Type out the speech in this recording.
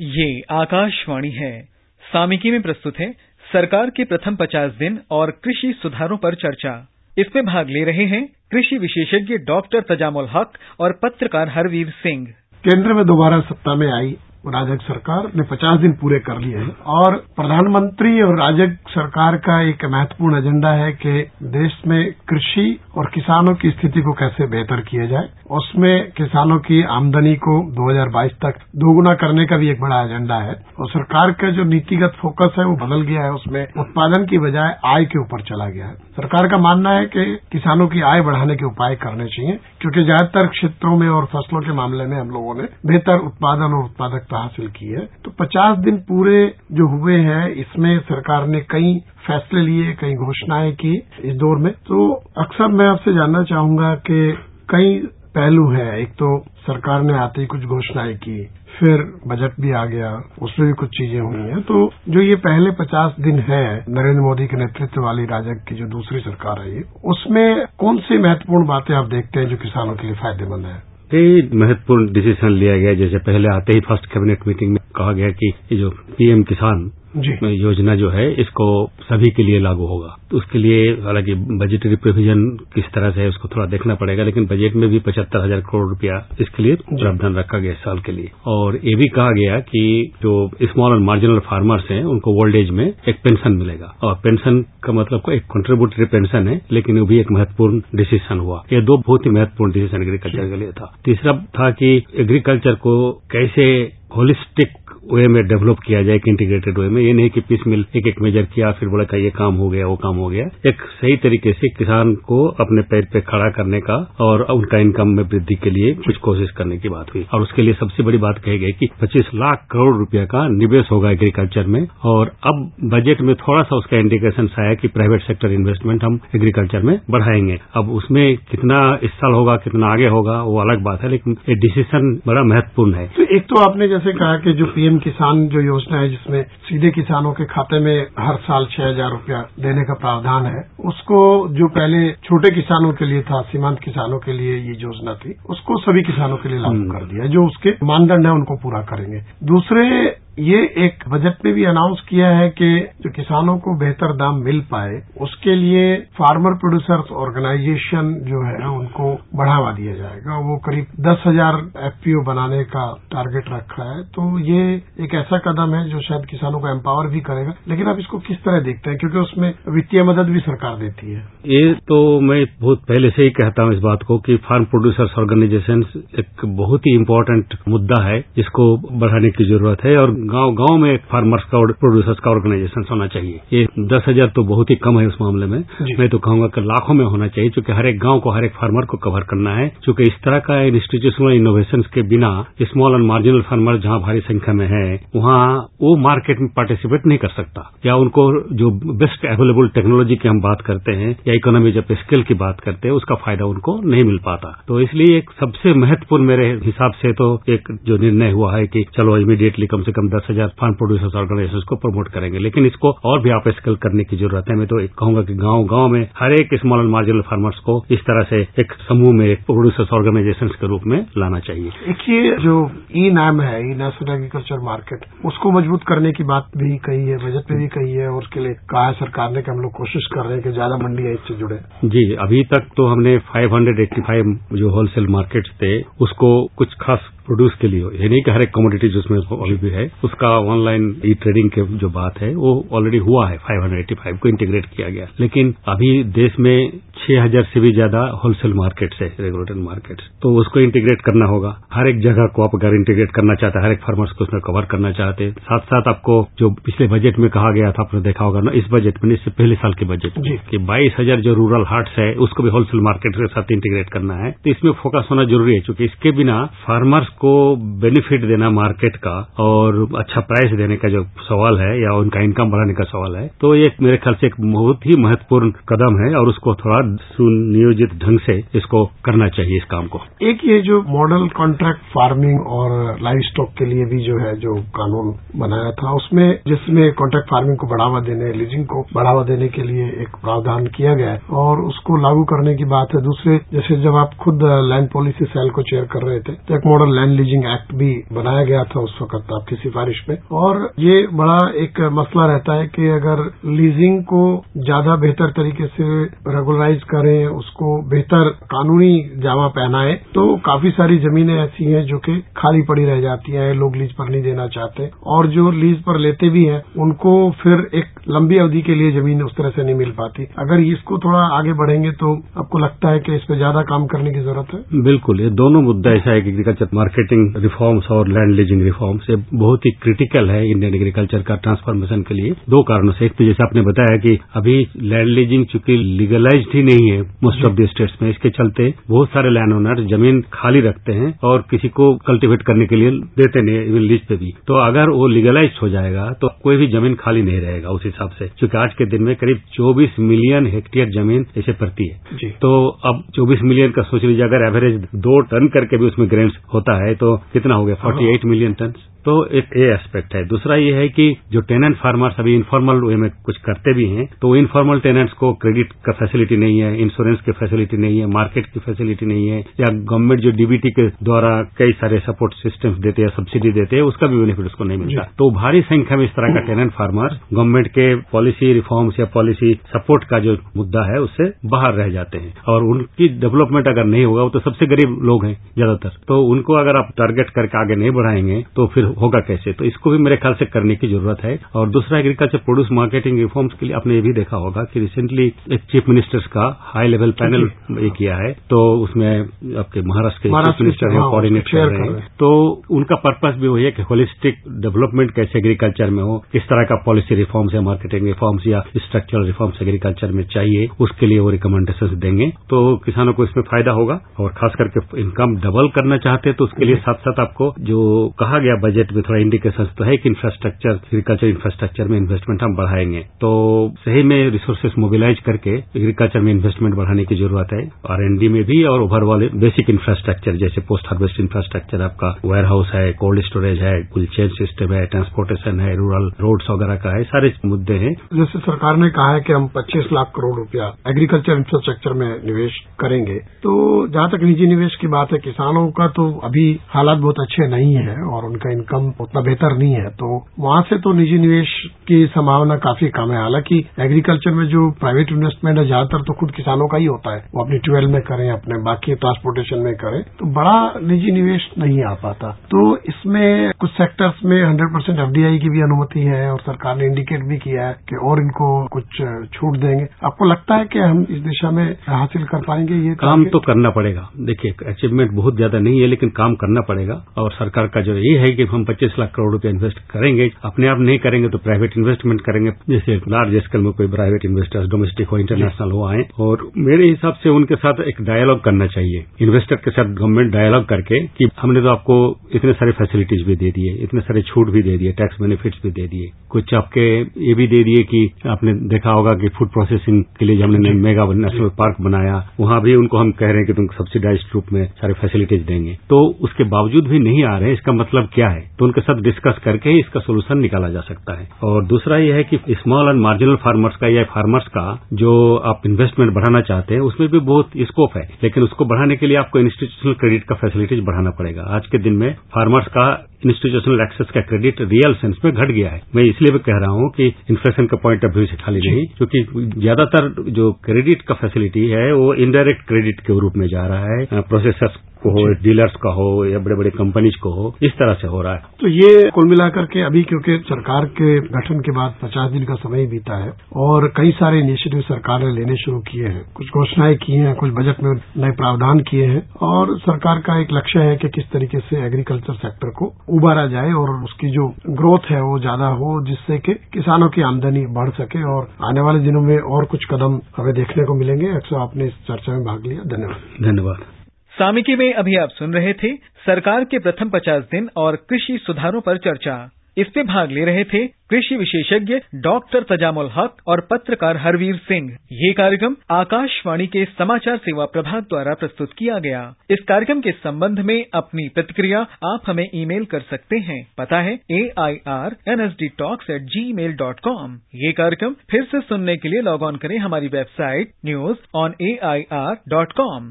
ये आकाशवाणी है। सामिकी में प्रस्तुत है सरकार के प्रथम पचास दिन और कृषि सुधारों पर चर्चा। इसमें भाग ले रहे हैं कृषि विशेषज्ञ डॉक्टर तजामुल हक और पत्रकार हरवीर सिंह। केंद्र में दोबारा सत्ता में आई राजग सरकार ने पचास दिन पूरे कर लिए हैं। और प्रधानमंत्री और राजग सरकार का एक महत्वपूर्ण एजेंडा है कि देश में कृषि और किसानों की स्थिति को कैसे बेहतर किया जाए। उसमें किसानों की आमदनी को 2022 तक दोगुना करने का भी एक बड़ा एजेंडा है। और सरकार का जो नीतिगत फोकस है, वो बदल गया है। उसमें उत्पादन की बजाय आय के ऊपर चला गया है। सरकार का मानना है कि किसानों की आय बढ़ाने के उपाय करने चाहिए, क्योंकि ज़्यादातर क्षेत्रों में और फ़सलों के मामले में हम लोगों ने बेहतर उत्पादन और उत्पादकता हासिल की है। तो 50 दिन पूरे जो हुए हैं, इसमें सरकार ने कई फैसले लिए, कई घोषणाएँ की इस दौर में। तो अक्सर मैं आपसे जानना चाहूँगा कि कई पहलू हैं। एक तो सरकार ने आते ही कुछ घोषणाएँ की, फिर बजट भी आ गया, उसमें भी कुछ चीज़ें हुई हैं। तो जो ये पहले पचास दिन है, नरेंद्र मोदी के नेतृत्व वाली राजग की जो दूसरी सरकार ये उसमें कौन सी महत्वपूर्ण बातें आप देखते हैं जो किसानों के लिए फ़ायदेमंद है? कई महत्वपूर्ण डिसीज़न लिया गया जैसे पहले आते ही फ़र्स्ट कैबिनेट मीटिंग में कहा गया कि जो पीएम किसान योजना जो है इसको सभी के लिए लागू होगा। तो उसके लिए हालाँकि बजटरी प्रोविज़न किस तरह से है उसको थोड़ा देखना पड़ेगा लेकिन बजट में भी पचहत्तर हज़ार करोड़ रुपया इसके लिए प्रावधान रखा गया इस साल के लिए। और ये भी कहा गया कि जो स्मॉल एंड मार्जिनल फार्मर्स हैं उनको ओल्ड एज में एक पेंशन मिलेगा। और पेंशन का मतलब एक कंट्रीब्यूटरी पेंशन है लेकिन वो भी एक महत्वपूर्ण डिसीज़न हुआ। ये दो बहुत ही महत्वपूर्ण डिसीज़न एग्रीकल्चर के लिए था। तीसरा था कि एग्रीकल्चर को कैसे होलिस्टिक वे में डेवलप किया जाए, एक इंटीग्रेटेड वे में, ये नहीं कि पीस मिल एक एक मेजर किया, फिर बोला का ये काम हो गया, वो काम हो गया। एक सही तरीके से किसान को अपने पैर पे खड़ा करने का और उनका इनकम में वृद्धि के लिए कुछ कोशिश करने की बात हुई। और उसके लिए सबसे बड़ी बात कही गई कि पच्चीस लाख करोड़ रुपया का निवेश होगा एग्रीकल्चर में। और अब बजट में थोड़ा सा उसका इंडिकेशन आया कि प्राइवेट सेक्टर इन्वेस्टमेंट हम एग्रीकल्चर में बढ़ाएँगे। अब उसमें कितना इस साल होगा, कितना आगे होगा, वो अलग बात है, लेकिन ये डिसीज़न बड़ा महत्वपूर्ण है। तो एक तो आपने जैसे कहा कि जो पीएम किसान जो योजना है जिसमें सीधे किसानों के खाते में हर साल छह हज़ार रूपया देने का प्रावधान है उसको जो पहले छोटे किसानों के लिए था सीमांत किसानों के लिए ये योजना थी उसको सभी किसानों के लिए लागू कर दिया जो उसके मानदंड है उनको पूरा करेंगे। दूसरे ये एक बजट में भी अनाउंस किया है कि जो किसानों को बेहतर दाम मिल पाए, उसके लिए फार्मर प्रोड्यूसर्स ऑर्गेनाइजेशन जो है उनको बढ़ावा दिया जाएगा। वो करीब दस हज़ार एफपीओ बनाने का टारगेट रखा है। तो ये एक ऐसा कदम है जो शायद किसानों को एम्पावर भी करेगा। लेकिन आप इसको किस तरह देखते हैं? क्योंकि उसमें वित्तीय मदद भी सरकार देती है। ये तो मैं बहुत पहले से ही कहता हूँ इस बात को कि फार्म प्रोड्यूसर्स ऑर्गेनाइजेशन एक बहुत ही इम्पोर्टेंट मुद्दा है। जिसको बढ़ाने की ज़रूरत है और गाँव गाँव में एक फार्मर्स का और प्रोड्यूसर्स का ऑर्गेनाइजेशन होना चाहिए। ये दस हज़ार तो बहुत ही कम है उस मामले में। मैं तो कहूँगा कि लाखों में होना चाहिए क्योंकि हर एक गाँव को हर एक फार्मर को कवर करना है। क्योंकि इस तरह का इंस्टीट्यूशनल इनोवेशन के बिना स्मॉल एंड मार्जिनल फार्मर जहाँ भारी संख्या में है वहाँ वो मार्केट में पार्टिसिपेट नहीं कर सकता। या उनको जो बेस्ट अवेलेबल टेक्नोलॉजी की हम बात करते हैं या इकोनॉमी जब स्किल की बात करते हैं उसका फ़ायदा उनको नहीं मिल पाता। तो इसलिए एक सबसे महत्वपूर्ण मेरे हिसाब से तो एक जो निर्णय हुआ है कि चलो इमीडिएटली कम से कम दस हज़ार फार्म प्रोड्यूसर्स ऑर्गेनाइजेशन को प्रमोट करेंगे। लेकिन इसको और भी आप स्किल करने की ज़रूरत है। मैं तो कहूँगा कि गाँव गाँव में हर एक स्मॉल एंड मार्जिनल फार्मर्स को इस तरह से एक समूह में प्रोड्यूसर्स ऑर्गेनाइजेशन के रूप में लाना चाहिए। ये जो ई नाम है ई नेशनल एग्रीकल्चर मार्केट उसको मज़बूत करने की बात भी कही है बजट में भी कही है और उसके लिए कहा है सरकार ने कि हम लोग कोशिश कर रहे हैं कि ज़्यादा मंडियाँ इससे जुड़े। जी अभी तक तो हमने 585 जो होलसेल मार्केट्स थे उसको कुछ खास प्रोड्यूस के लिए ये नहीं कि हर एक कमोडिटी जिसमें भी है उसका ऑनलाइन ई ट्रेडिंग के जो बात है वो ऑलरेडी हुआ है। 585 को इंटीग्रेट किया गया। लेकिन अभी देश में छह हज़ार से भी ज़्यादा होलसेल मार्केट्स है रेगुलेटेड मार्केट्स तो उसको इंटीग्रेट करना होगा। हर एक जगह को आप अगर इंटीग्रेट करना चाहते हैं हर एक फार्मर्स को उसमें कवर करना चाहते हैं। साथ साथ आपको जो पिछले बजट में कहा गया था आपने देखा होगा ना इस बजट में इससे पहले साल के बजट में कि बाईस हज़ार जो रूरल हार्ट्स है उसको भी होलसेल मार्केट के साथ इंटीग्रेट करना है। तो इसमें फोकस होना ज़रूरी है क्योंकि इसके बिना फार्मर्स को बेनिफिट देना मार्केट का और अच्छा प्राइस देने का जो सवाल है या उनका इनकम बढ़ाने का सवाल है तो ये मेरे ख्याल से एक बहुत ही महत्वपूर्ण कदम है और उसको थोड़ा सुनियोजित ढंग से इसको करना चाहिए इस काम को। एक ये जो मॉडल कॉन्ट्रैक्ट फ़ार्मिंग और लाइव स्टॉक के लिए भी जो है, जो कानून बनाया था, उसमें जिसमें कॉन्ट्रैक्ट फ़ार्मिंग को बढ़ावा देने लीजिंग को बढ़ावा देने के लिए एक प्रावधान किया गया है और उसको लागू करने की बात है। दूसरे, जैसे जब आप खुद लैंड पॉलिसी सेल को चेयर कर रहे थे तो एक model land land leasing act भी बनाया गया था उस वक्त आपकी सिफारिश में। और ये बड़ा एक मसला रहता है कि अगर लीजिंग को ज़्यादा बेहतर तरीके से रेगुलराइज करें, उसको बेहतर कानूनी जामा पहनाए तो काफ़ी सारी जमीनें ऐसी हैं जो कि खाली पड़ी रह जाती हैं, लोग लीज पर नहीं देना चाहते। और जो लीज पर लेते भी हैं, उनको फिर एक लंबी अवधि के लिए ज़मीन उस तरह से नहीं मिल पाती। अगर इसको थोड़ा आगे बढ़ेंगे तो आपको लगता है कि इस पर ज़्यादा काम करने की ज़रूरत है? बिल्कुल, ये दोनों मुद्दा ऐसा है कि एग्रीकल्चर मार्केटिंग रिफॉर्म्स और लैंड लीजिंग रिफॉर्म्स ये बहुत ही क्रिटिकल है इंडियन एग्रीकल्चर का ट्रांसफॉर्मेशन के लिए। दो कारणों से। एक तो जैसे आपने बताया कि अभी लैंड लीजिंग चूँकि लीगलाइज ही नहीं है मोस्ट ऑफ़ द स्टेट्स में इसके चलते बहुत सारे लैंड ओनर ज़मीन खाली रखते हैं और किसी को कल्टीवेट करने के लिए देते नहीं इवन लीज पे भी। तो अगर वो लीगलाइज हो जाएगा तो कोई भी ज़मीन खाली नहीं रहेगा उस हिसाब से। क्योंकि आज के दिन में करीब 24 मिलियन हेक्टेयर ज़मीन ऐसे पड़ती है। तो अब 24 मिलियन का सोच लीजिए अगर एवरेज दो टन करके भी उसमें ग्रेन्स होता है तो कितना हो गया? 48 मिलियन टन तो एक ये एस्पेक्ट है। दूसरा ये है कि जो टेनेंट फार्मर्स अभी इनफॉर्मल वे में कुछ करते भी हैं तो इनफॉर्मल टेनेंट्स को क्रेडिट का फैसिलिटी नहीं है इंश्योरेंस की फैसिलिटी नहीं है मार्केट की फैसिलिटी नहीं है या गवर्नमेंट जो डीबीटी के द्वारा कई सारे सपोर्ट सिस्टम देते हैं सब्सिडी देते हैं उसका भी बेनिफिट उसको नहीं मिलता। तो भारी संख्या में इस तरह का टेनेंट फार्मर गवर्नमेंट के पॉलिसी रिफॉर्म्स या पॉलिसी सपोर्ट का जो मुद्दा है उससे बाहर रह जाते हैं। और उनकी डेवलपमेंट अगर नहीं होगा वो तो सबसे गरीब लोग हैं ज़्यादातर। तो उनको अगर आप टारगेट करके आगे नहीं बढ़ाएँगे तो फिर होगा कैसे? तो इसको भी मेरे ख्याल से करने की ज़रूरत है। और दूसरा एग्रीकल्चर प्रोड्यूस मार्केटिंग रिफॉर्म्स के लिए आपने ये भी देखा होगा कि रिसेंटली एक चीफ मिनिस्टर्स का हाई लेवल पैनल ये किया है। तो उसमें आपके महाराष्ट्र के चीफ मिनिस्टर है कोऑर्डिनेट कर रहे हैं। तो उनका पर्पज भी वही है कि होलिस्टिक डेवलपमेंट कैसे एग्रीकल्चर में हो किस तरह का पॉलिसी रिफॉर्म्स या मार्केटिंग रिफॉर्म्स या स्ट्रक्चरल रिफॉर्म्स एग्रीकल्चर में चाहिए उसके लिए वो रिकमेंडेशन देंगे। तो किसानों को इसमें फ़ायदा होगा। और खास करके इनकम डबल करना चाहते हैं तो उसके लिए साथ साथ आपको जो कहा गया बजट बजट में थोड़ा इंडिकेशन तो है कि इंफ्रास्ट्रक्चर एग्रीकल्चर इंफ्रास्ट्रक्चर में इन्वेस्टमेंट हम बढ़ाएँगे। तो सही में रिसोर्सेस मोबिलाइज करके एग्रीकल्चर में इन्वेस्टमेंट बढ़ाने की ज़रूरत है। आर एनडी में भी और ओवरऑल बेसिक इंफ्रास्ट्रक्चर जैसे पोस्ट हार्वेस्ट इंफ्रास्ट्रक्चर आपका वेयर हाउस है कोल्ड स्टोरेज है कुल चेन सिस्टम है ट्रांसपोर्टेशन है रूरल रोड्स वगैरह का है, सारे मुद्दे हैं। जैसे सरकार ने कहा है कि हम पच्चीस लाख करोड़ रुपया एग्रीकल्चर इंफ्रास्ट्रक्चर में निवेश करेंगे। तो जहाँ तक निजी निवेश की बात है, किसानों का तो अभी हालात बहुत अच्छे नहीं है और उनका इनकम उतना बेहतर नहीं है। तो वहाँ से तो निजी निवेश की संभावना काफ़ी कम है। हालाँकि एग्रीकल्चर में जो प्राइवेट इन्वेस्टमेंट है ज़्यादातर तो खुद किसानों का ही होता है। वो अपनी ट्वेल्व में करें अपने बाकी ट्रांसपोर्टेशन में करें। तो बड़ा निजी निवेश नहीं आ पाता। तो इसमें कुछ सेक्टर्स में हंड्रेड परसेंट एफडीआई की भी अनुमति है और सरकार ने इंडिकेट भी किया है कि और इनको कुछ छूट देंगे। आपको लगता है कि हम इस दिशा में हासिल कर पाएँगे ये काम तो करना पड़ेगा। देखिए अचीवमेंट बहुत ज़्यादा नहीं है लेकिन काम करना पड़ेगा। और सरकार का जो ये है कि हम पच्चीस लाख करोड़ रुपया इन्वेस्ट करेंगे अपने आप नहीं करेंगे तो प्राइवेट इन्वेस्टमेंट करेंगे। जैसे लार्ज स्केल में कोई प्राइवेट इन्वेस्टर्स डोमेस्टिक हो इंटरनेशनल हो आए और मेरे हिसाब से उनके साथ एक डायलॉग करना चाहिए। इन्वेस्टर के साथ गवर्नमेंट डायलॉग करके कि हमने तो आपको इतने सारे फैसिलिटीज़ भी दे दिए इतने सारे छूट भी दे दिए टैक्स बेनिफिट्स भी दे दिए। कुछ आपके ये भी दे दिए कि आपने देखा होगा कि फ़ूड प्रोसेसिंग के लिए हमने मेगा नेशनल पार्क बनाया वहाँ भी उनको हम कह रहे हैं कि तुम सब्सिडाइज रूप में सारे फैसिलिटीज़ देंगे। तो उसके बावजूद भी नहीं आ रहे हैं इसका मतलब क्या है? तो उनके साथ डिस्कस करके ही इसका सोल्यूशन निकाला जा सकता है। और दूसरा यह है कि स्मॉल एंड मार्जिनल फार्मर्स का या फार्मर्स का जो आप इन्वेस्टमेंट बढ़ाना चाहते हैं उसमें भी बहुत स्कोप है। लेकिन उसको बढ़ाने के लिए आपको इंस्टीट्यूशनल क्रेडिट का फैसिलिटीज़ बढ़ाना पड़ेगा। आज के दिन में फार्मर्स का इंस्टीट्यूशनल एक्सेस का क्रेडिट रियल सेंस में घट गया है। मैं इसलिए भी कह रहा हूँ कि इन्फ्लेशन का पॉइंट ऑफ़ व्यू से खाली नहीं क्योंकि ज़्यादातर जो क्रेडिट का फैसिलिटी है वो इनडायरेक्ट क्रेडिट के रूप में जा रहा है। प्रोसेसर्स को हो डीलर्स का हो या बड़े बड़े कंपनीज़ को हो इस तरह से हो। रहा है। तो ये कुल मिलाकर के अभी क्योंकि सरकार के गठन के बाद पचास दिन का समय बीता है और कई सारे इनिशिएटिव सरकार ने लेने शुरू किए हैं। कुछ घोषणाएँ की हैं कुछ बजट में नए प्रावधान किए हैं और सरकार का एक लक्ष्य है कि किस तरीके से एग्रीकल्चर सेक्टर को उबारा जाए और उसकी जो ग्रोथ है वो ज़्यादा हो जिससे कि किसानों की आमदनी बढ़ सके और आने वाले दिनों में और कुछ कदम हमें देखने को मिलेंगे। अक्सर आपने इस चर्चा में भाग लिया। धन्यवाद। धन्यवाद। सामिकी में अभी आप सुन रहे थे सरकार के प्रथम पचास दिन और कृषि सुधारों पर चर्चा। इसमें भाग ले रहे थे कृषि विशेषज्ञ डॉक्टर तजामुल हक और पत्रकार हरवीर सिंह। ये कार्यक्रम आकाशवाणी के समाचार सेवा प्रभाग द्वारा प्रस्तुत किया गया। इस कार्यक्रम के संबंध में अपनी प्रतिक्रिया आप हमें ईमेल कर सकते हैं। पता है A I R N S D talks at Gmail dot com ये कार्यक्रम फिर से सुनने के लिए लॉग ऑन करें हमारी website news on A I R dot com